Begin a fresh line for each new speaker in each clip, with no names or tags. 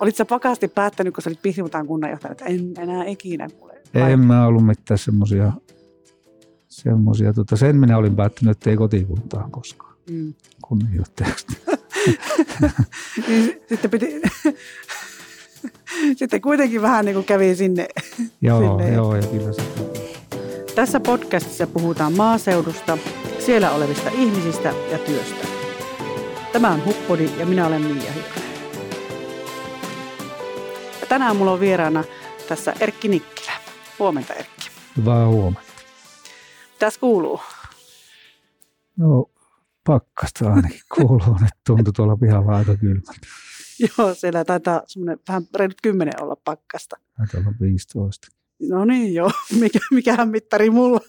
Olit sä vakaasti päättänyt, kun sä olit Pihtiputaan kunnanjohtaja, että en enää ikinä kuule.
En mä ollut mitään semmoisia, semmosia, tota, sen minä olin päättänyt, että ei kotikuntaan koskaan
Mm.
kunnanjohtajaksi.
Niin sitten piti... sitten kuitenkin vähän niin kuin kävi sinne.
joo,
Sinne.
joo, ja kyllä se.
Tässä podcastissa puhutaan maaseudusta, siellä olevista ihmisistä ja työstä. Tämä on Huppodi ja minä olen Miia Hikkanen. Tänään mulla on vieraana tässä Erkki Nikkilä. Huomenta Erkki.
Hyvää huomenta.
Mitäs kuuluu?
No, pakkasta ainakin kuuluu, että tuntui tuolla pihalla aika kylmältä.
Joo, siellä taitaa semmoinen vähän reilut kymmenen olla pakkasta.
Taitaa olla 15.
No niin, joo. Mikä, mikähän mittari mulla?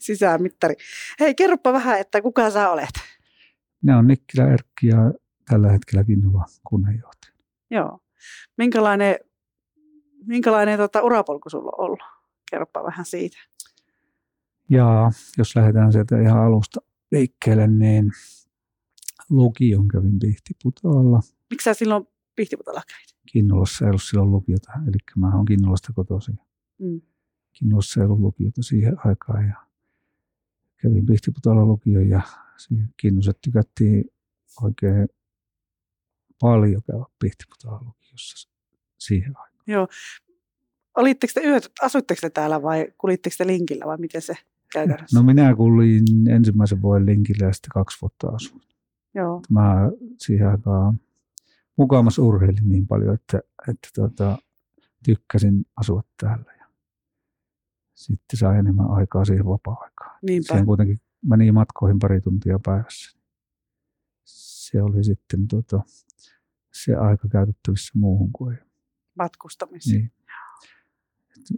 Sisämittari. Hei, kerropa vähän, että kuka sä olet?
Minä on Nikkilä Erkki ja tällä hetkellä Kinnuva kunnanjohtaja.
Joo. Minkälainen, minkälainen tota, urapolku sulla on ollut? Kerropa vähän siitä.
Ja jos lähdetään sieltä ihan alusta liikkeelle, niin lukion kävin Pihtiputaalla.
Miksi sä silloin Pihtiputalla kävit?
Kinnulassa ei ollut silloin lukiota, eli mä oon Kinnulasta kotoisin.
Mm.
Kinnulassa ei ollut lukiota siihen aikaan ja kävin Pihtiputaalla lukion ja siihen Kinnuset tykättiin oikein paljon käydä Pihtiputaalla lukiossa siihen aikaan.
Joo. Olitteko te yöt, asuitteko te täällä vai kulitteko te linkillä vai miten se käytännössä?
No minä kuulin ensimmäisen vuoden linkille ja sitten kaksi vuotta asuin.
Joo.
Mä siihen aikaan mukamas urheilin niin paljon, että, että tota, tykkäsin asua täällä. Ja sitten sai enemmän aikaa siihen vapaa-aikaan.
Niinpä.
Siihen kuitenkin meni matkoihin pari tuntia päivässä. Se oli sitten tota, se aika käytettävissä muuhun kuin ei.
Matkustamisen.
Niin.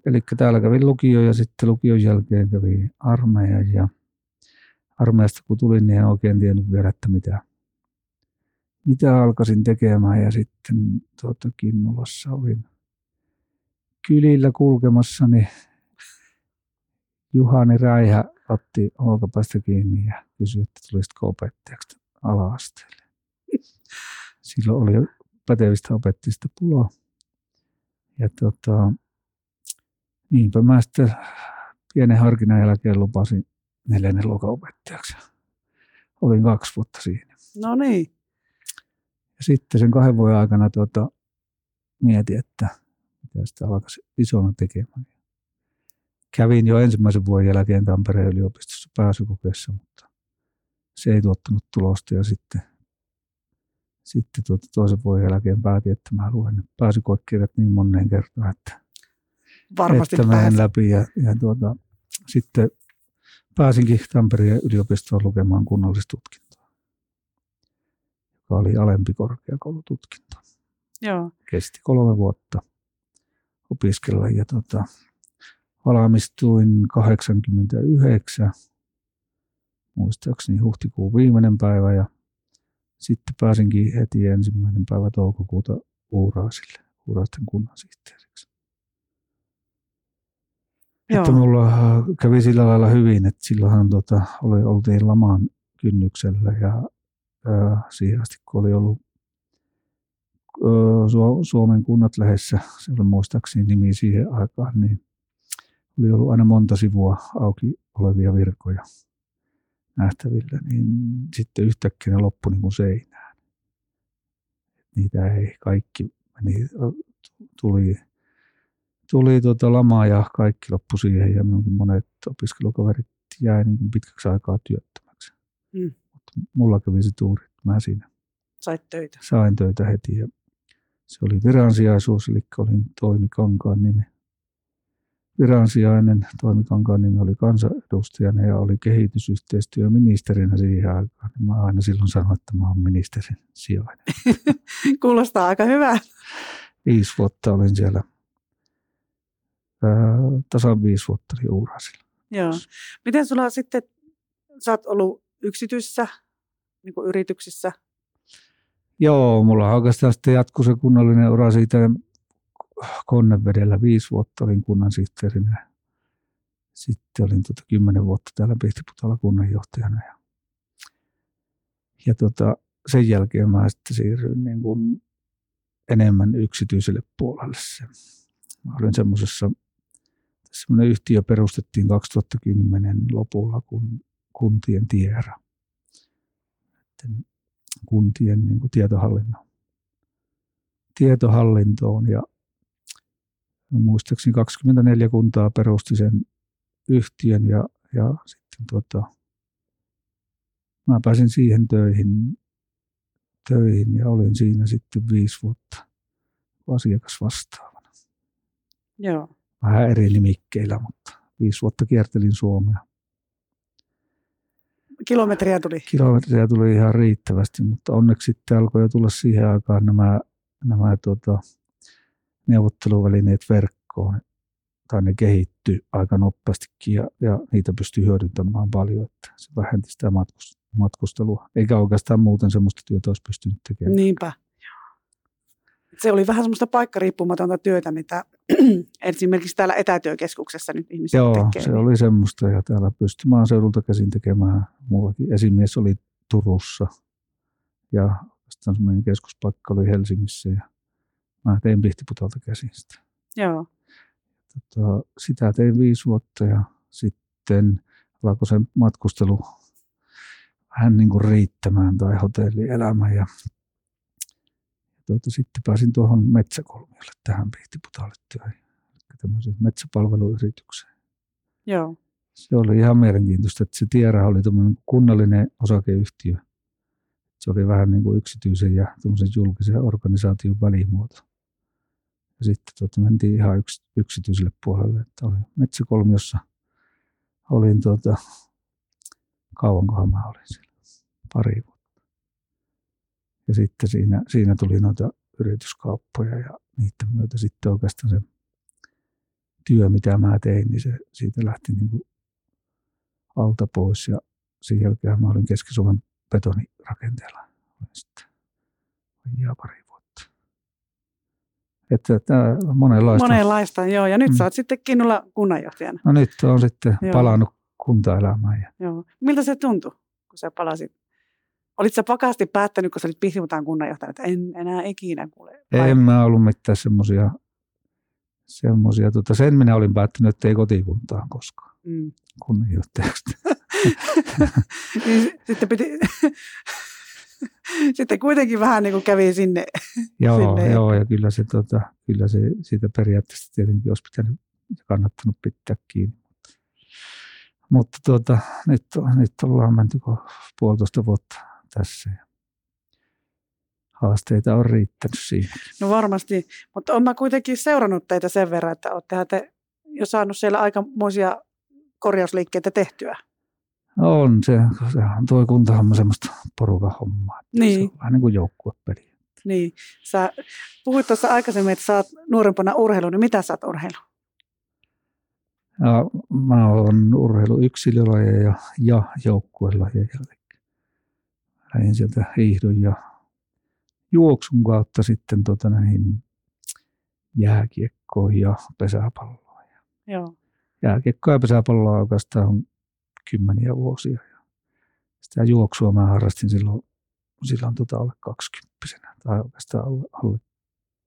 Eli täällä kävin lukio ja sitten lukion jälkeen kävin armeijan ja armeijasta kun tulin, niin en oikein tiennyt vielä, että mitä, mitä alkaisin tekemään ja sitten tuota, Kinnulassa olin kylillä kulkemassa, niin Juhani Räihä otti olkapäästä kiinni ja kysyi, että tulisitko opettajaksi ala-asteelle. Silloin oli pätevistä opettajista pulaa. Ja tota, niinpä mä sitten pienen harkinnan jälkeen lupasin neljännen luokan opettajaksi. Olin kaksi vuotta siinä.
No niin.
Ja sitten sen kahden vuoden aikana tuota, mietin, että mitä sitä alkaisi isona tekemään. Kävin jo ensimmäisen vuoden jälkeen Tampereen yliopistossa pääsykokeessa, mutta se ei tuottanut tulosta ja sitten, sitten tuota toisen vuoden jälkeen päätin, että mä luen pääsykoekirjat niin moneen kertaan, että
Varmasti
että menen
pääset.
läpi ja, ja tuota, sitten pääsinkin Tampereen yliopistoon lukemaan kunnallistutkintoa, joka oli alempi korkeakoulututkinto.
Joo.
Kesti kolme vuotta opiskella ja tuota, valmistuin 89, muistaakseni huhtikuun viimeinen päivä ja sitten pääsinkin heti ensimmäinen päivä toukokuuta Uuraasille, Uuraasten kunnansihteeriksi.
Joo.
Että mulla äh, kävi sillä lailla hyvin, että silloinhan tota, oli, oltiin laman kynnyksellä ja äh, siihen asti kun oli ollut äh, Su- Suomen kunnat lehdessä, se oli muistaakseni nimi siihen aikaan, niin oli ollut aina monta sivua auki olevia virkoja nähtävillä, niin sitten yhtäkkiä ne loppui niin kuin seinään. Niitä ei kaikki meni, tuli tuli tuota lamaa ja kaikki loppui siihen ja minunkin monet opiskelukaverit jäi niin kuin pitkäksi aikaa työttömäksi.
Mm.
Mutta mulla kävi se tuuri, että mä siinä
Sait töitä.
sain töitä heti ja se oli viransijaisuus, eli olin Toimi Kankaan nimi. Viransijainen Toimi Kankaan nimi oli kansanedustajana ja oli kehitysyhteistyöministerinä siihen aikaan. Mä aina silloin sanoin, että mä oon ministerin sijainen.
Kuulostaa aika hyvää.
Viisi vuotta olin siellä, ää, tasan viisi vuotta oli Uurasilla.
Joo. Miten sulla sitten, sä oot ollut yksityisissä niin yrityksissä.
Joo, mulla oikeastaan sitten jatkui se kunnallinen ura siitä Konnevedellä. Viisi vuotta olin kunnansihteerinä. Sitten olin tota kymmenen vuotta täällä Pihtiputalla kunnanjohtajana. Ja, ja tota, sen jälkeen mä sitten siirryin niin kuin enemmän yksityiselle puolelle se. Mä olin semmoisessa, semmoinen yhtiö perustettiin 2010 lopulla, kun kuntien tiera. Kuntien niin kuin tietohallinnon. tietohallintoon ja muistaakseni 24 kuntaa perusti sen yhtiön ja, ja sitten tuota, mä pääsin siihen töihin, töihin ja olin siinä sitten viisi vuotta asiakasvastaavana.
Joo.
Vähän eri nimikkeillä, mutta viisi vuotta kiertelin Suomea.
Kilometriä tuli?
Kilometriä tuli ihan riittävästi, mutta onneksi sitten alkoi jo tulla siihen aikaan nämä, nämä tuota, neuvotteluvälineet verkkoon. Tai ne kehittyi aika nopeastikin ja, ja niitä pystyi hyödyntämään paljon, että se vähenti sitä matkustelua. Eikä oikeastaan muuten semmoista työtä olisi pystynyt tekemään.
Niinpä. Se oli vähän semmoista paikkariippumatonta työtä, mitä esimerkiksi täällä etätyökeskuksessa nyt ihmiset
Joo,
tekee.
se oli semmoista ja täällä pystyi maaseudulta käsin tekemään. Mullakin esimies oli Turussa ja semmoinen keskuspaikka oli Helsingissä ja mä tein Pihtiputalta käsin sitä.
Joo.
Tota, sitä tein viisi vuotta ja sitten alkoi se matkustelu vähän niin kuin riittämään tai hotellielämä ja tuota, sitten pääsin tuohon metsäkolmiolle tähän Pihtiputalle työhön, tämmöiseen metsäpalveluyritykseen.
Joo.
Se oli ihan mielenkiintoista, että se Tiera oli kunnallinen osakeyhtiö. Se oli vähän niin kuin yksityisen ja julkisen organisaation välimuoto. Ja sitten tuota, mentiin ihan yks, yksityiselle puolelle, että oli metsäkolmiossa. Olin tuota, kauankohan mä olin siellä, pari vuotta. Ja sitten siinä, siinä tuli noita yrityskauppoja ja niiden myötä sitten oikeastaan se työ, mitä mä tein, niin se siitä lähti niin kuin alta pois ja sen jälkeen mä olin Keski-Suomen betonirakenteella sitten ja pari Että tämä monenlaista.
Monenlaista, joo. Ja nyt mm. sä oot sitten Kinnulla kunnanjohtajana.
No nyt on sitten joo. palannut kuntaelämään. Ja...
Joo. Miltä se tuntui, kun sä palasit Olitko sä vakaasti päättänyt, kun sä olit Pihtiputaan kunnanjohtaja, että en enää ikinä kuule?
Vai? En mä ollut mitään semmoisia, semmosia, tota, sen minä olin päättänyt, että ei kotikuntaan koskaan mm. kunnanjohtajaksi.
niin, sitten piti, sitten kuitenkin vähän niin kuin kävi sinne.
joo,
sinne.
joo, ja kyllä se, tota, kyllä se siitä periaatteessa tietenkin olisi pitänyt kannattanut pitää kiinni. Mutta tuota, nyt, nyt ollaan menty puolitoista vuotta tässä. Haasteita on riittänyt siinä.
No varmasti, mutta olen kuitenkin seurannut teitä sen verran, että olette te jo saanut siellä aikamoisia korjausliikkeitä tehtyä.
On se, sehän tuo kuntahamma semmoista porukan hommaa.
Niin.
Se on vähän niin kuin joukkuepeli.
Niin. Sä puhuit tuossa aikaisemmin, että sä oot nuorempana urheilu, niin mitä sä oot urheilu?
Ja mä oon urheilu yksilölajeja ja, ja joukkuelajeja lähdin sieltä hiihdon ja juoksun kautta sitten tota näihin jääkiekkoihin ja pesäpalloon.
Joo.
Jääkiekkoa ja pesäpalloa oikeastaan kymmeniä vuosia. Ja sitä juoksua mä harrastin silloin, silloin tota alle 20 tai oikeastaan alle, alle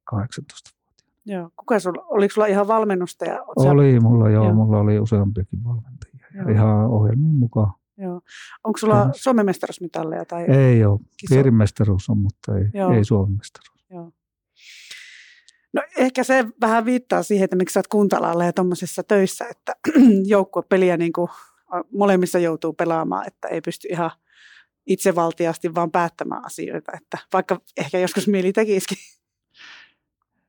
18
Joo. Kuka sulla, oliko sulla ihan valmennusta? Ja
oli mulla, joo, joo. Mulla oli useampiakin valmentajia. Joo. Ihan ohjelmiin mukaan.
Joo. Onko sulla Suomen Suomen mestaruusmitalleja? Tai
ei ole. Piirimestaruus on, mutta ei, ei Suomen mestaruus.
Joo. No ehkä se vähän viittaa siihen, että miksi sä oot kuntalalla ja tuommoisessa töissä, että joukkuepeliä niin kuin molemmissa joutuu pelaamaan, että ei pysty ihan itsevaltiasti vaan päättämään asioita, että vaikka ehkä joskus mieli tekisikin.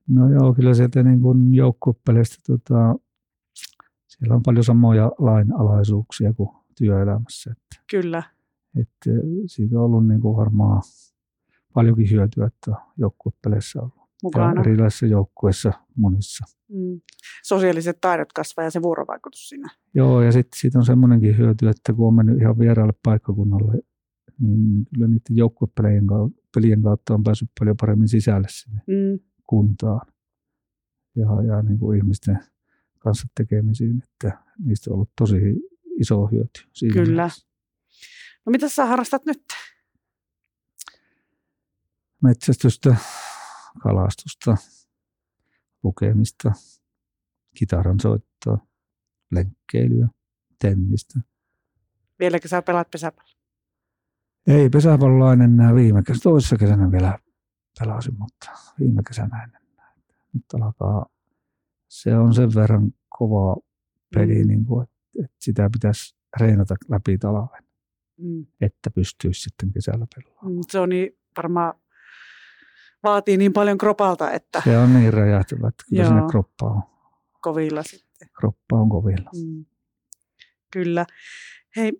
No joo, kyllä sieltä niin kuin joukkuepeleistä, tota, siellä on paljon samoja lainalaisuuksia kuin työelämässä. Että,
Kyllä.
Että siitä on ollut niin kuin varmaan paljonkin hyötyä, että joukkuepeleissä on ollut. Mukana. Ja erilaisissa joukkueissa monissa. Mm.
Sosiaaliset taidot kasvaa ja se vuorovaikutus siinä.
Joo, ja sitten siitä on semmoinenkin hyöty, että kun on mennyt ihan vieraalle paikkakunnalle, niin kyllä niiden joukkuepelien pelien kautta on päässyt paljon paremmin sisälle sinne mm. kuntaan. Ja, ja niin kuin ihmisten kanssa tekemisiin, että niistä on ollut tosi iso hyöty.
Siinä Kyllä. Mielessä. No mitä sä harrastat nyt?
Metsästystä kalastusta, lukemista, kitaran soittoa, lenkkeilyä, tennistä.
Vieläkö sä pelaat pesäpalloa?
Ei pesäpalloa en enää viime kesänä. Toisessa kesänä vielä pelasin, mutta viime kesänä en enää. Nyt alkaa, se on sen verran kova peli, mm. niin kuin, että, että sitä pitäisi reenata läpi talven, mm. että pystyisi sitten kesällä pelaamaan.
Mm, se on niin varmaan vaatii niin paljon kropalta, että...
Se on niin räjähtävä, että kyllä sinne kroppa on.
Kovilla sitten.
Kroppa on kovilla.
Mm. Kyllä. Hei,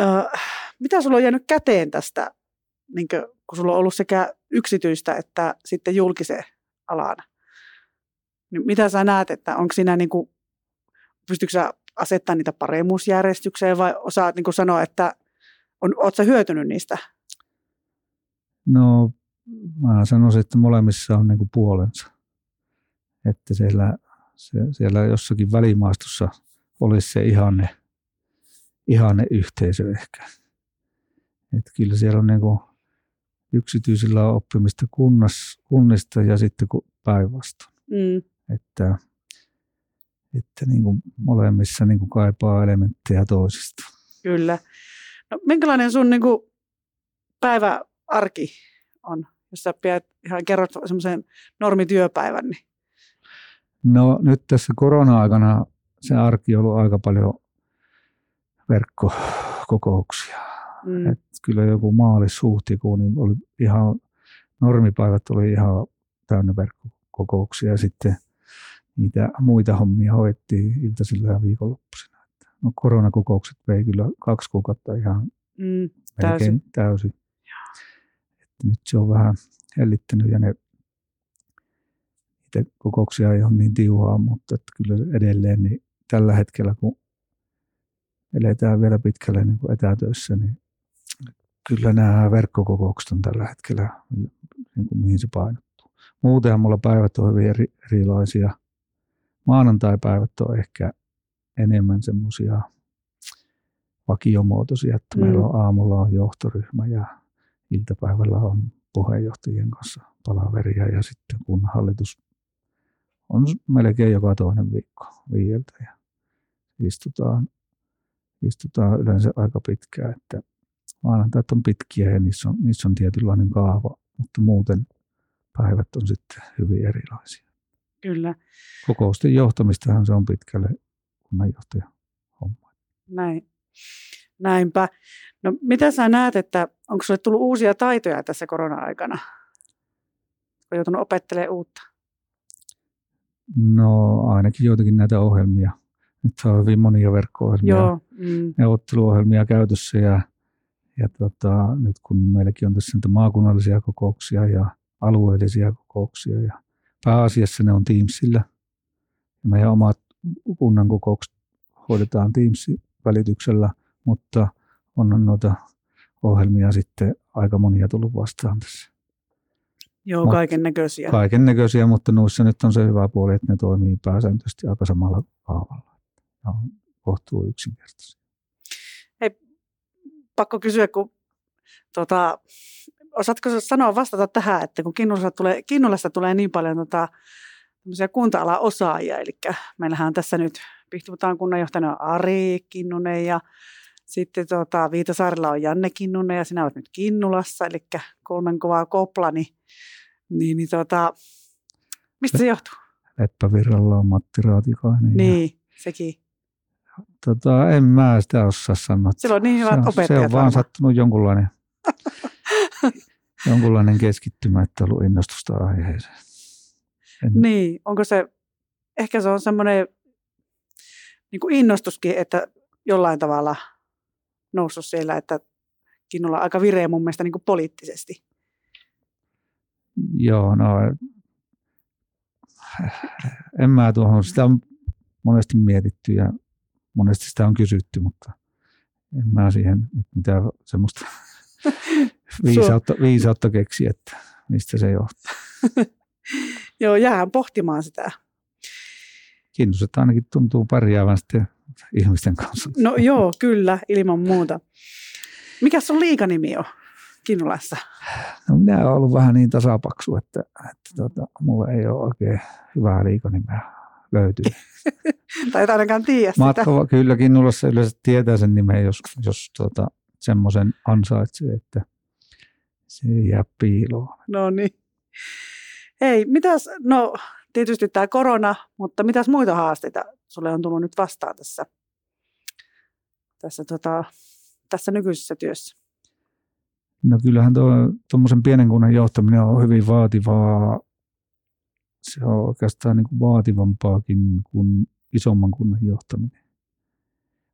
äh, mitä sulla on jäänyt käteen tästä, niin kuin, kun sulla on ollut sekä yksityistä että sitten julkisen alana? Niin mitä sä näet, että onko siinä, niin kuin, pystytkö sä asettaa niitä paremmuusjärjestykseen vai osaat niin kuin sanoa, että on, oot sä hyötynyt niistä?
No mä sanoisin, että molemmissa on niin kuin puolensa. Että siellä, se, siellä jossakin välimaastossa olisi se ihanne, ihanne yhteisö ehkä. Että kyllä siellä on niin kuin yksityisillä oppimista kunnas, kunnista ja sitten päinvastoin. Mm. Että, että niin kuin molemmissa niin kuin kaipaa elementtejä toisista.
Kyllä. No, minkälainen sun niin kuin päiväarki on, jos sä pidät, ihan kerrot semmoisen normityöpäivän? Niin.
No nyt tässä korona-aikana se arki on ollut aika paljon verkkokokouksia. Mm. Et kyllä joku maalis-huhtikuun niin oli ihan, normipäivät oli ihan täynnä verkkokokouksia ja sitten niitä muita hommia hoettiin iltaisilla ja viikonloppuisina. No koronakokoukset vei kyllä kaksi kuukautta ihan mm, täysin. täysin nyt se on vähän hellittänyt ja ne itse kokouksia ei ole niin tiuhaa, mutta että kyllä edelleen niin tällä hetkellä, kun eletään vielä pitkälle niin kuin etätöissä, niin kyllä nämä verkkokokoukset on tällä hetkellä, niin kuin mihin se painottuu. Muutenhan mulla päivät on hyvin eri, erilaisia. Maanantai-päivät on ehkä enemmän semmoisia vakiomuotoisia, että mm. meillä on aamulla on johtoryhmä ja iltapäivällä on puheenjohtajien kanssa palaveria ja sitten kun hallitus on melkein joka toinen viikko viieltä ja istutaan, istutaan yleensä aika pitkään, että maanantait on pitkiä ja niissä on, niissä on tietynlainen kaava, mutta muuten päivät on sitten hyvin erilaisia.
Kyllä.
Kokousten johtamistahan se on pitkälle kunnanjohtaja homma.
Näin. Näinpä. No mitä sä näet, että onko sulle tullut uusia taitoja tässä korona-aikana? Oletko joutunut opettelemaan uutta?
No ainakin joitakin näitä ohjelmia. Nyt on hyvin monia verkko-ohjelmia,
Joo, mm.
neuvotteluohjelmia käytössä ja, ja tota, nyt kun meilläkin on tässä maakunnallisia kokouksia ja alueellisia kokouksia ja pääasiassa ne on Teamsillä. Ja meidän omat kunnan kokoukset hoidetaan Teamsin välityksellä – mutta on noita ohjelmia sitten aika monia tullut vastaan tässä.
Joo, kaiken näköisiä.
Kaiken näköisiä, mutta noissa nyt on se hyvä puoli, että ne toimii pääsääntöisesti aika samalla kaavalla. Ja on kohtuu yksinkertaisia.
Hei, pakko kysyä, kun tota, osaatko sanoa vastata tähän, että kun Kinnulasta tulee, Kinnulasta tulee niin paljon tota, kunta osaajia, eli meillähän on tässä nyt Pihtiputaan kunnanjohtajana Ari Kinnunen ja sitten tota, Viitasaarella on Janne Kinnunen ja sinä olet nyt Kinnulassa, eli kolmen kovaa kopla, niin, niin, niin tota, mistä se johtuu?
Leppävirralla on Matti Raatikainen.
Niin, ja, sekin.
Tota, en mä sitä osaa sanoa.
Sillä on niin hyvät
se
opettajat.
Se on vaan sattunut jonkunlainen, jonkunlainen keskittymä, että on ollut innostusta aiheeseen.
En... Niin, onko se, ehkä se on semmoinen niin kuin innostuskin, että jollain tavalla – noussut siellä, että Kinnulla aika vireä mun mielestä niin kuin poliittisesti.
Joo, no en mä tuohon, sitä on monesti mietitty ja monesti sitä on kysytty, mutta en mä siihen nyt mitään semmoista viisautta, viisautta keksi, että mistä se johtuu.
Joo, jäähän pohtimaan sitä.
Kinnuset ainakin tuntuu pärjäävän sitten ihmisten kanssa.
No joo, kyllä, ilman muuta. Mikä sun liikanimi on? Kinnulassa?
No minä olen ollut vähän niin tasapaksu, että, että tota, mulla ei ole oikein hyvää liikanimeä löytyy.
tai et ainakaan tiedä
sitä. Kyllä Kinnulassa yleensä tietää sen nimen, jos, jos tota, semmoisen ansaitsee, että se jää piiloon.
No niin. Hei, mitäs, no tietysti tämä korona, mutta mitäs muita haasteita sulle on tullut nyt vastaan tässä, tässä, tota, tässä nykyisessä työssä?
No kyllähän tuommoisen pienen kunnan johtaminen on hyvin vaativaa. Se on oikeastaan niin kuin vaativampaakin kuin isomman kunnan johtaminen.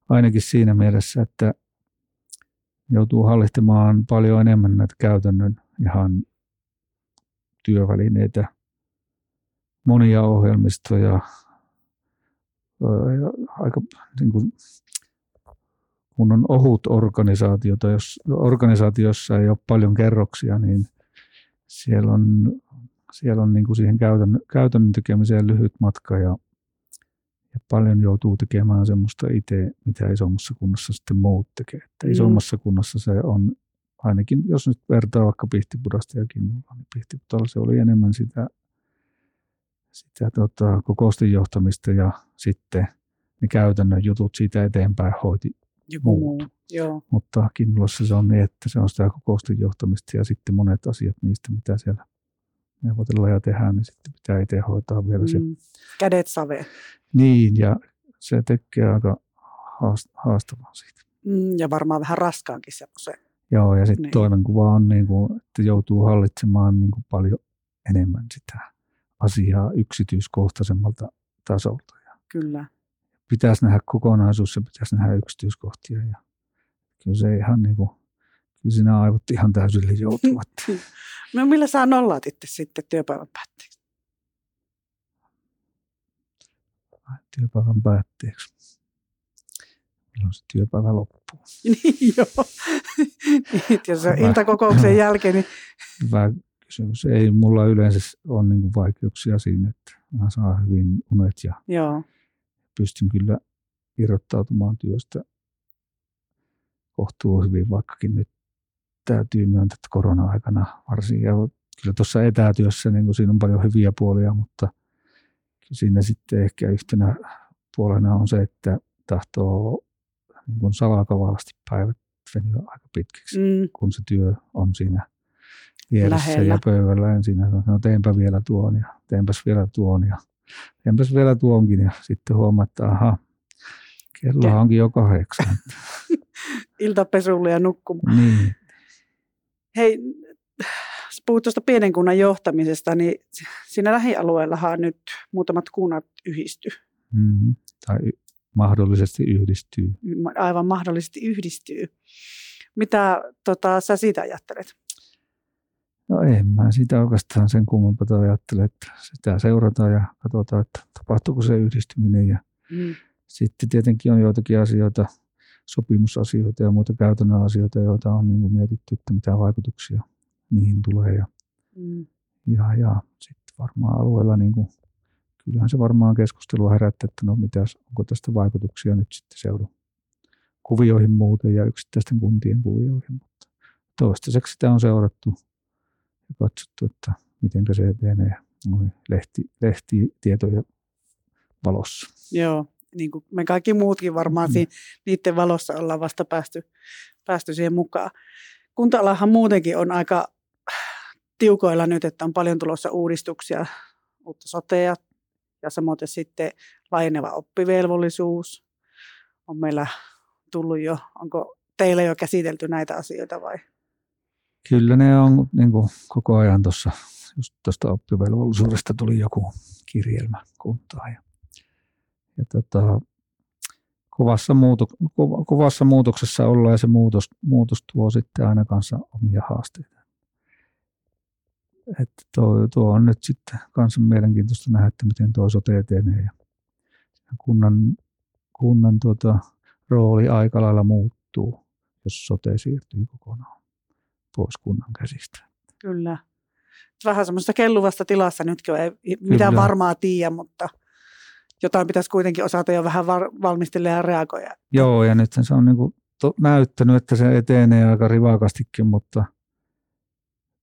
Ainakin siinä mielessä, että joutuu hallitsemaan paljon enemmän näitä käytännön ihan työvälineitä, monia ohjelmistoja, ja aika niin kuin, kun on ohut organisaatiota, jos organisaatiossa ei ole paljon kerroksia, niin siellä on, siellä on niin kuin siihen käytännön, käytännön tekemiseen lyhyt matka ja, ja paljon joutuu tekemään semmoista itse, mitä isommassa kunnassa sitten muut tekee. Että mm. Isommassa kunnassa se on ainakin, jos nyt vertaa vaikka Pihtipudasta ja Kinnulaa, niin Pihtipudalla se oli enemmän sitä, sitä tota, kokousten johtamista ja sitten ne käytännön jutut siitä eteenpäin hoiti joku muu. Joo. Mutta Kinnulassa se on niin, että se on sitä kokousten johtamista ja sitten monet asiat niistä, mitä siellä neuvotellaan ja tehdään, niin sitten pitää itse hoitaa vielä mm. se.
Kädet saveen.
Niin, ja se tekee aika haastavaa siitä.
Mm, ja varmaan vähän raskaankin se.
Joo, ja sitten niin. toinen kuva on, niin kuin, että joutuu hallitsemaan niin kuin paljon enemmän sitä asiaa yksityiskohtaisemmalta tasolta.
Kyllä
pitäisi nähdä kokonaisuus ja pitäisi nähdä yksityiskohtia. Ja kyllä se ihan niin kuin, kyllä siinä aivot ihan täysille joutuvat.
no millä saa nollaat itse sitten työpäivän päätteeksi?
Työpäivän päätteeksi. Milloin se työpäivä loppuu?
niin joo. niin, jos on iltakokouksen jälkeen, niin...
Hyvä kysymys. Ei mulla yleensä ole niin kuin vaikeuksia siinä, että mä saan hyvin unet ja
Joo
pystyn kyllä irrottautumaan työstä kohtuu hyvin, vaikkakin nyt täytyy myöntää, että korona-aikana varsinkin. Ja kyllä tuossa etätyössä niin siinä on paljon hyviä puolia, mutta siinä sitten ehkä yhtenä puolena on se, että tahtoo niin kuin salakavalasti päivät venyä aika pitkiksi, mm. kun se työ on siinä vieressä Lähellä. ja pöydällä. Ensin no teenpä vielä tuon ja teenpäs vielä tuon ja enpäs vielä tuonkin ja sitten huomaa, että aha, kello onkin jo kahdeksan.
Iltapesulle ja nukkumaan.
Niin.
Hei, puhut tuosta pienen kunnan johtamisesta, niin siinä lähialueellahan nyt muutamat kunnat yhdisty.
Mm-hmm. Tai mahdollisesti yhdistyy.
Aivan mahdollisesti yhdistyy. Mitä tota, sä siitä ajattelet?
No en mä sitä oikeastaan sen kummempaa ajattele, että sitä seurataan ja katsotaan, että tapahtuuko se yhdistyminen. Ja mm. Sitten tietenkin on joitakin asioita, sopimusasioita ja muita käytännön asioita, joita on niin kuin mietitty, että mitä vaikutuksia niihin tulee. Ja, mm. ja, ja sitten varmaan alueella, niin kuin, kyllähän se varmaan keskustelua herättää, että no mitäs, onko tästä vaikutuksia nyt sitten seudun kuvioihin muuten ja yksittäisten kuntien kuvioihin. Mutta toistaiseksi sitä on seurattu ja katsottu, että miten se etenee lehti, lehtitietojen valossa.
Joo, niin kuin me kaikki muutkin varmaan mm. siinä, niiden valossa ollaan vasta päästy, päästy siihen mukaan. Kunta-alahan muutenkin on aika tiukoilla nyt, että on paljon tulossa uudistuksia, uutta sotea ja samoin sitten laajeneva oppivelvollisuus. On meillä tullut jo, onko teillä jo käsitelty näitä asioita vai?
Kyllä ne on niin kuin koko ajan tuossa, just tuosta oppivelvollisuudesta tuli joku kirjelmä kuntaan. Ja, ja tota, kovassa, muuto, kovassa muutoksessa ollaan ja se muutos, muutos tuo sitten aina kanssa omia haasteita. Että tuo, tuo on nyt sitten kanssa mielenkiintoista nähdä, että miten tuo sote etenee. Ja kunnan, kunnan tuota, rooli aika lailla muuttuu, jos sote siirtyy kokonaan pois kunnan käsistä.
Kyllä. Vähän semmoista kelluvasta tilassa nytkin ei mitään Kyllä. varmaa tiedä, mutta jotain pitäisi kuitenkin osata jo vähän var- valmistella ja reagoida.
Joo, ja nyt se on niin kuin to- näyttänyt, että se etenee aika rivakastikin, mutta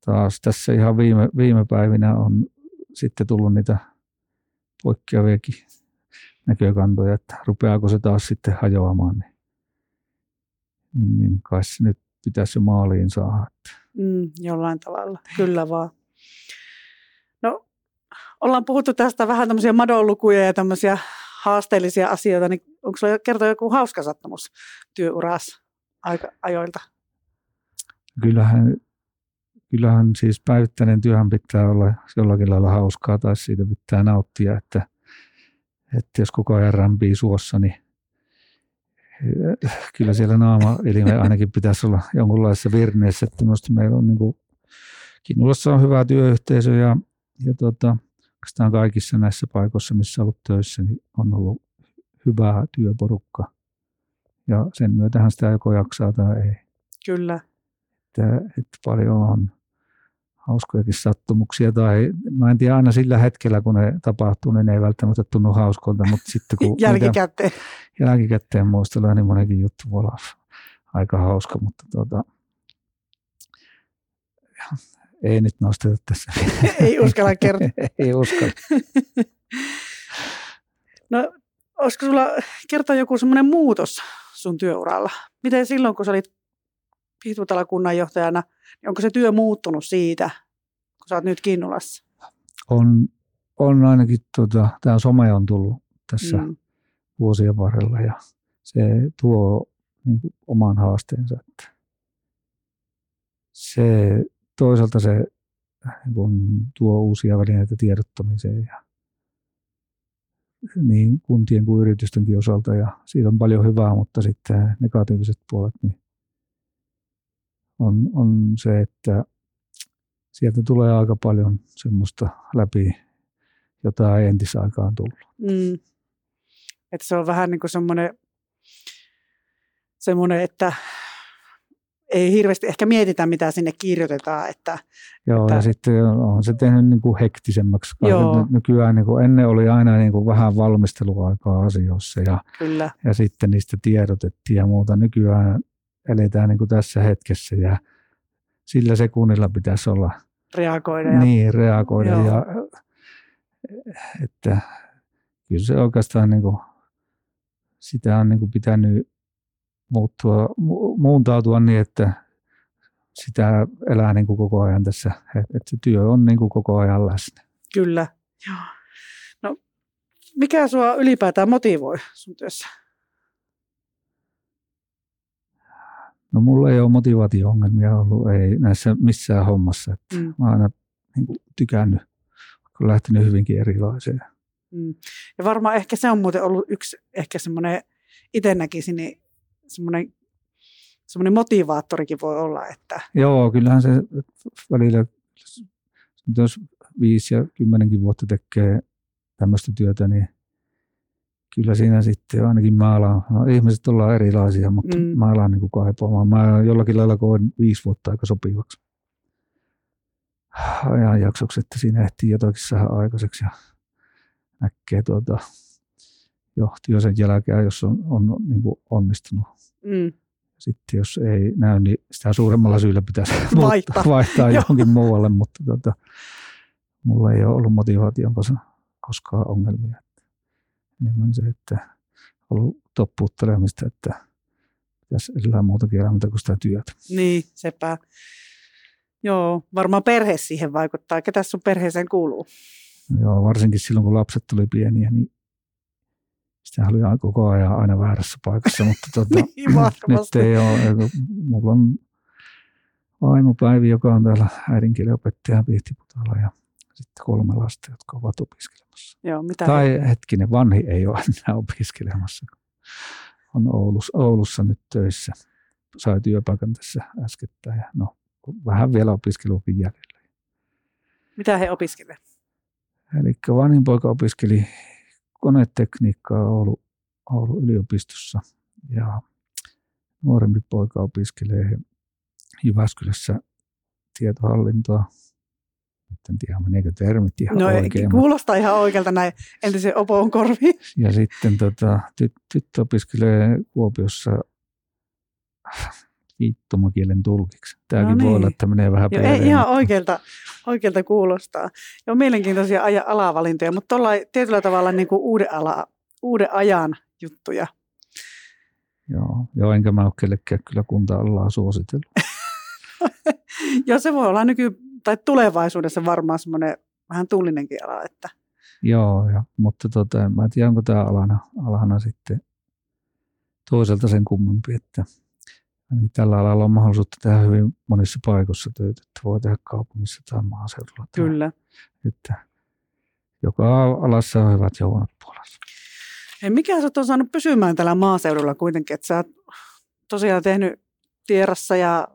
taas tässä ihan viime, viime päivinä on sitten tullut niitä poikkeaviakin näkökantoja, että rupeaako se taas sitten hajoamaan, niin, niin, niin kai se nyt pitäisi jo maaliin saada.
Mm, jollain tavalla, kyllä vaan. No, ollaan puhuttu tästä vähän tämmöisiä madonlukuja ja tämmöisiä haasteellisia asioita, niin onko sinulla kertoa joku hauska sattumus työuras aika, ajoilta?
Kyllähän, kyllähän siis päivittäinen työhän pitää olla jollakin lailla hauskaa tai siitä pitää nauttia, että, että jos koko ajan rämpii suossa, niin kyllä siellä naama ainakin pitäisi olla jonkunlaisessa virneessä, että minusta meillä on niin kuin, on hyvä työyhteisö ja, ja tota, kaikissa näissä paikoissa, missä ollut töissä, niin on ollut hyvää työporukka. Ja sen myötähän sitä joko jaksaa tai ei.
Kyllä.
Että, että paljon on hauskojakin sattumuksia. Tai mä en tiedä aina sillä hetkellä, kun ne tapahtuu, niin ne ei välttämättä tunnu hauskolta. Mutta sitten kun
jälkikäteen.
jälkikäteen muistellaan, niin monenkin juttu voi olla aika hauska. Mutta tuota, ei nyt nosteta tässä.
ei uskalla kertoa.
ei uskalla.
no, olisiko sulla kertoa joku semmoinen muutos sun työuralla? Miten silloin, kun sä olit Pihtutala kunnanjohtajana, niin onko se työ muuttunut siitä, kun sä oot nyt Kinnulassa?
On, on ainakin, tota, tämä some on tullut tässä mm. vuosien varrella ja se tuo niin kuin, oman haasteensa. Että se toisaalta se kun tuo uusia välineitä tiedottamiseen ja niin kuntien kuin yritystenkin osalta ja siitä on paljon hyvää, mutta sitten negatiiviset puolet niin on, on se, että sieltä tulee aika paljon semmoista läpi, jota ei entisaikaan tullut. Mm.
Että se on vähän niin kuin semmoinen, semmoinen, että ei hirveästi ehkä mietitä, mitä sinne kirjoitetaan. Että,
Joo,
että,
ja sitten on se tehnyt niin kuin hektisemmäksi. Joo. Nykyään niin kuin, ennen oli aina niin kuin vähän valmisteluaikaa asioissa ja,
Kyllä.
ja sitten niistä tiedotettiin ja muuta. Nykyään eletään niin kuin tässä hetkessä ja sillä sekunnilla pitäisi olla
reagoida. Ja,
niin, reagoida. Joo. Ja, että kyllä se oikeastaan niin kuin, sitä on niin kuin pitänyt muuttua, mu- muuntautua niin, että sitä elää niin kuin koko ajan tässä, että se työ on niin kuin koko ajan läsnä.
Kyllä, joo. No, mikä sua ylipäätään motivoi sun työssä?
No mulla ei ole motivaatio-ongelmia ollut ei näissä missään hommassa. Että mm. Mä oon aina niin kuin, tykännyt, kun lähtenyt hyvinkin erilaiseen.
Mm. Ja varmaan ehkä se on muuten ollut yksi ehkä semmoinen, itse näkisin, niin semmoinen, semmoinen motivaattorikin voi olla. Että...
Joo, kyllähän se välillä, jos viisi ja kymmenenkin vuotta tekee tämmöistä työtä, niin kyllä siinä sitten ainakin mä alan, no, ihmiset ollaan erilaisia, mutta mm. mä alan niin kaipaamaan. Mä jollakin lailla koen viisi vuotta aika sopivaksi ajanjaksoksi, että siinä ehtii jotakin saada aikaiseksi ja näkee tuota, jo työsen jälkeen, jos on, on niin kuin onnistunut. Mm. Sitten jos ei näy, niin sitä suuremmalla syyllä pitäisi vaihtaa, vaihtaa johonkin muualle, mutta tuota, mulla ei ole ollut motivaation koskaan ongelmia. Enemmän se, että ollut toppuuttelemista, että pitäisi elää muutakin elämää kuin sitä työtä.
Niin, sepä. Joo, varmaan perhe siihen vaikuttaa. Ketä sun perheeseen kuuluu?
Joo, varsinkin silloin kun lapset tuli pieniä, niin sitä oli koko ajan aina väärässä paikassa, mutta tuota,
niin,
nyt ei ole. Mulla on vaimo Päivi, joka on täällä äidinkielenopettaja Pihtiputalla ja sitten kolme lasta, jotka ovat opiskelemassa.
Joo, mitä
tai he... hetkinen, vanhi ei ole enää opiskelemassa. On Oulussa, Oulussa nyt töissä. Sai työpaikan tässä äskettäin ja no, vähän vielä opiskelukin jäljellä.
Mitä he opiskelevat?
Eli vanhin poika opiskeli konetekniikkaa Oulu, Oulu yliopistossa ja nuorempi poika opiskelee Jyväskylässä tietohallintoa. Nyt en tiedä, meneekö termit ihan
no,
oikein.
Kuulostaa ihan oikealta näin entisen opoon korvi.
Ja sitten tota, tyt, tyttö opiskelee Kuopiossa viittomakielen tulkiksi. Tämäkin
No
niin. voi olla, että menee vähän
Joo, ei ihan oikealta, oikealta kuulostaa. Joo, mielenkiintoisia aja, alavalintoja, mutta tuolla tietyllä tavalla niin kuin uuden, ala, uuden ajan juttuja.
Joo, joo, enkä mä ole kellekään kyllä kunta-alaa suositellut.
Joo, se voi olla nyky- tai tulevaisuudessa varmaan semmoinen vähän tullinenkin ala, että
Joo, ja, mutta tota, en mä tiedä, onko tämä alana, alana sitten toiselta sen kummempi, että ainakin tällä alalla on mahdollisuutta tehdä hyvin monissa paikoissa töitä, että voi tehdä kaupungissa tai maaseudulla. Tai,
kyllä.
Että joka alassa on hyvät ja huonot puolensa.
Hei, mikä sä on saanut pysymään tällä maaseudulla kuitenkin, että sä oot tosiaan tehnyt tierassa ja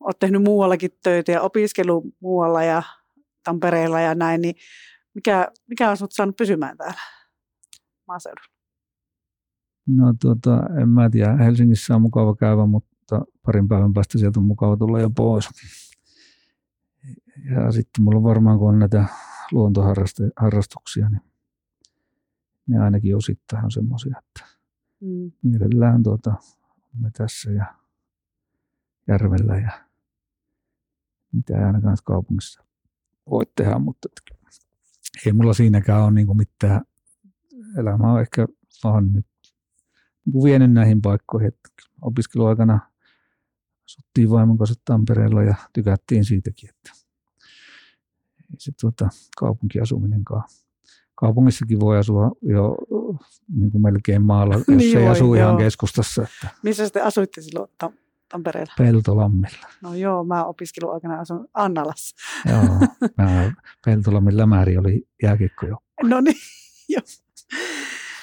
oot tehnyt muuallakin töitä ja opiskellut muualla ja Tampereella ja näin, niin mikä, mikä on sut saanut pysymään täällä maaseudulla?
No tuota, en mä tiedä, Helsingissä on mukava käydä, mutta parin päivän päästä sieltä on mukava tulla jo pois. Ja sitten mulla on varmaan, kun on näitä luontoharrastuksia, niin ne ainakin osittain on semmoisia, että
Mm.
mielellään tuota, me tässä ja järvellä ja mitä ei ainakaan kaupungissa voi tehdä, mutta ei mulla siinäkään ole niinku mitään. Elämä on ehkä vaan nyt niinku vienyt näihin paikkoihin. Että opiskeluaikana asuttiin vaimon kanssa Tampereella ja tykättiin siitäkin, että ei se tuota, kaupunkiasuminenkaan. Kaupungissakin voi asua jo niin kuin melkein maalla, jos
Niin
ei
voi,
asu ihan
joo.
keskustassa, että
Missä sitten asuitte silloin Tampereella?
Peltolammilla.
No joo, mä opiskeluaikana asun Annalassa.
Joo, mä, Peltolammin lämäri oli jääkiekko jo.
No niin, joo.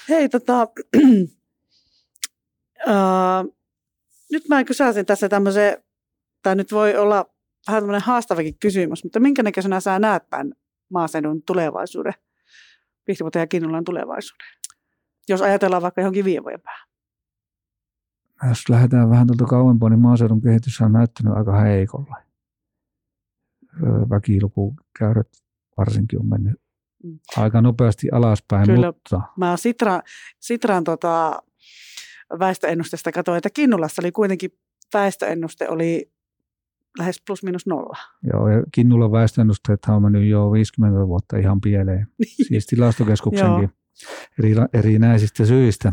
Hei, tota, uh, nyt mä kysäisin tässä tämmöisen, tämä nyt voi olla vähän tämmöinen haastavakin kysymys, mutta minkä näköisenä sä näet tämän maaseudun tulevaisuuden, Pihtiputan ja Kinnulan tulevaisuuden? Jos ajatellaan vaikka johonkin viiden vuoden päähän.
Jos lähdetään vähän tuolta kauempaa, niin maaseudun kehitys on näyttänyt aika heikolla. Öö, Väkilukukäyrät varsinkin on mennyt
Mm.
aika nopeasti alaspäin,
Kyllä.
mutta
Mä Sitra, Sitran tota, väestöennusteesta katsoin, että Kinnulassa oli kuitenkin väestöennuste oli lähes plus minus nolla.
joo, ja Kinnulan väestöennusteet on mennyt jo 50 vuotta ihan pieleen. Siis tilastokeskuksenkin eri, erinäisistä syistä,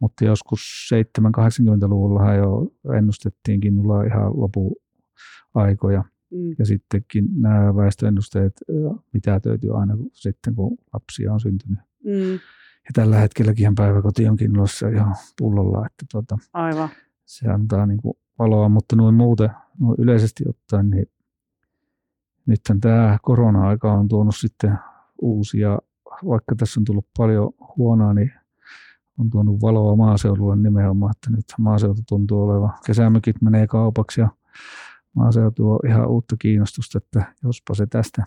mutta joskus 7-80-luvulla jo ennustettiin Kinnulla ihan lopuaikoja.
Mm.
Ja sittenkin nämä väestöennusteet mitä töytyy aina kun- sitten, kun lapsia on syntynyt.
Mm,
Ja tällä hetkelläkin päiväkoti on Kinnulossa ihan pullolla, että tota,
aivan.
se antaa niin kuin valoa, mutta noin muuten noin yleisesti ottaen, niin nythän tämä korona-aika on tuonut sitten uusia, vaikka tässä on tullut paljon huonoa, niin on tuonut valoa maaseudulle nimenomaan, että nyt maaseutu tuntuu olevan, kesämökit menee kaupaksi ja maaseutu on ihan uutta kiinnostusta, että jospa se tästä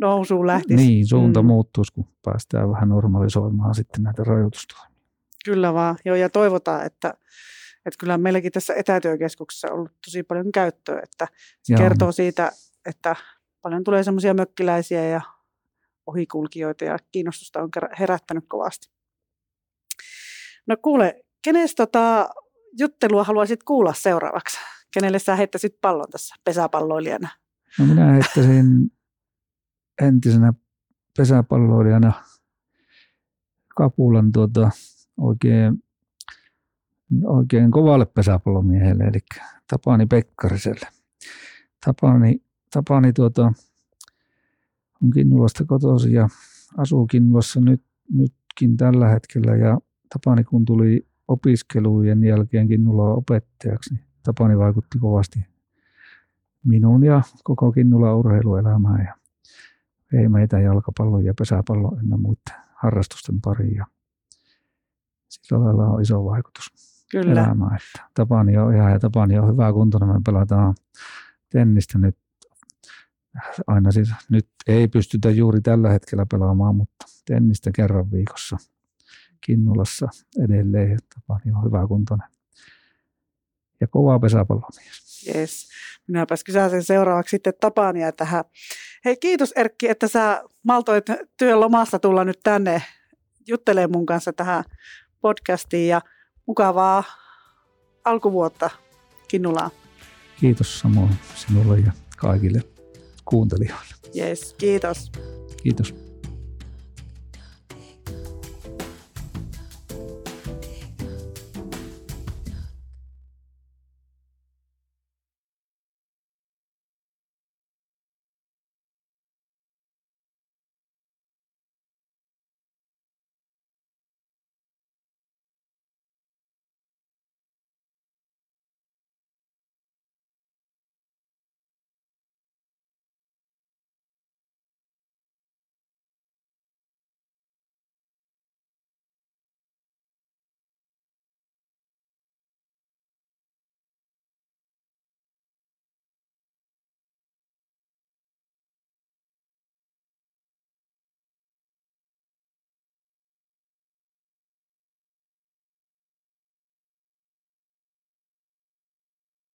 Nousuun lähtisi.
niin suunta
Mm.
muuttuisi, kun päästään vähän normalisoimaan sitten näitä rajoitustoimia.
Kyllä vaan. Joo, ja toivotaan, että, että kyllä meilläkin tässä etätyökeskuksessa on ollut tosi paljon käyttöä, että se kertoo siitä, että paljon tulee semmoisia mökkiläisiä ja ohikulkijoita ja kiinnostusta on herättänyt kovasti. No kuule, kenestä tota juttelua haluaisit kuulla seuraavaksi? Kenelle sä heittäisit pallon tässä pesäpalloilijana?
No minä heittäisin entisenä pesäpalloilijana kapulan tuota oikein, oikein kovalle pesäpallomiehelle, eli Tapani Pekkariselle. Tapani, Tapani tuota, on Kinnulasta kotoisin ja asuu Kinnulassa nyt, nytkin tällä hetkellä. Ja Tapani kun tuli opiskelujen jälkeen Kinnulaan opettajaksi, niin Tapani vaikutti kovasti minun ja koko Kinnulan urheiluelämään ja vei meitä jalkapallon ja pesäpallon ynnä muiden harrastusten pariin. Ja sillä lailla on iso vaikutus
Kyllä.
elämään. Että Tapani on ihan ja Tapani on hyvä kuntoinen. Me pelataan tennistä nyt. Aina siis, nyt ei pystytä juuri tällä hetkellä pelaamaan, mutta tennistä kerran viikossa Kinnulassa edelleen. Tapani on hyvä kuntoinen. Ja kova pesäpallomies.
Yes. Minäpäs kysäisin seuraavaksi sitten Tapania tähän. Hei kiitos Erkki, että sä maltoit työn lomasta tulla nyt tänne juttelemaan mun kanssa tähän podcastiin ja mukavaa alkuvuotta Kinnulaan.
Kiitos samoin sinulle ja kaikille kuuntelijoille.
Yes, kiitos.
Kiitos.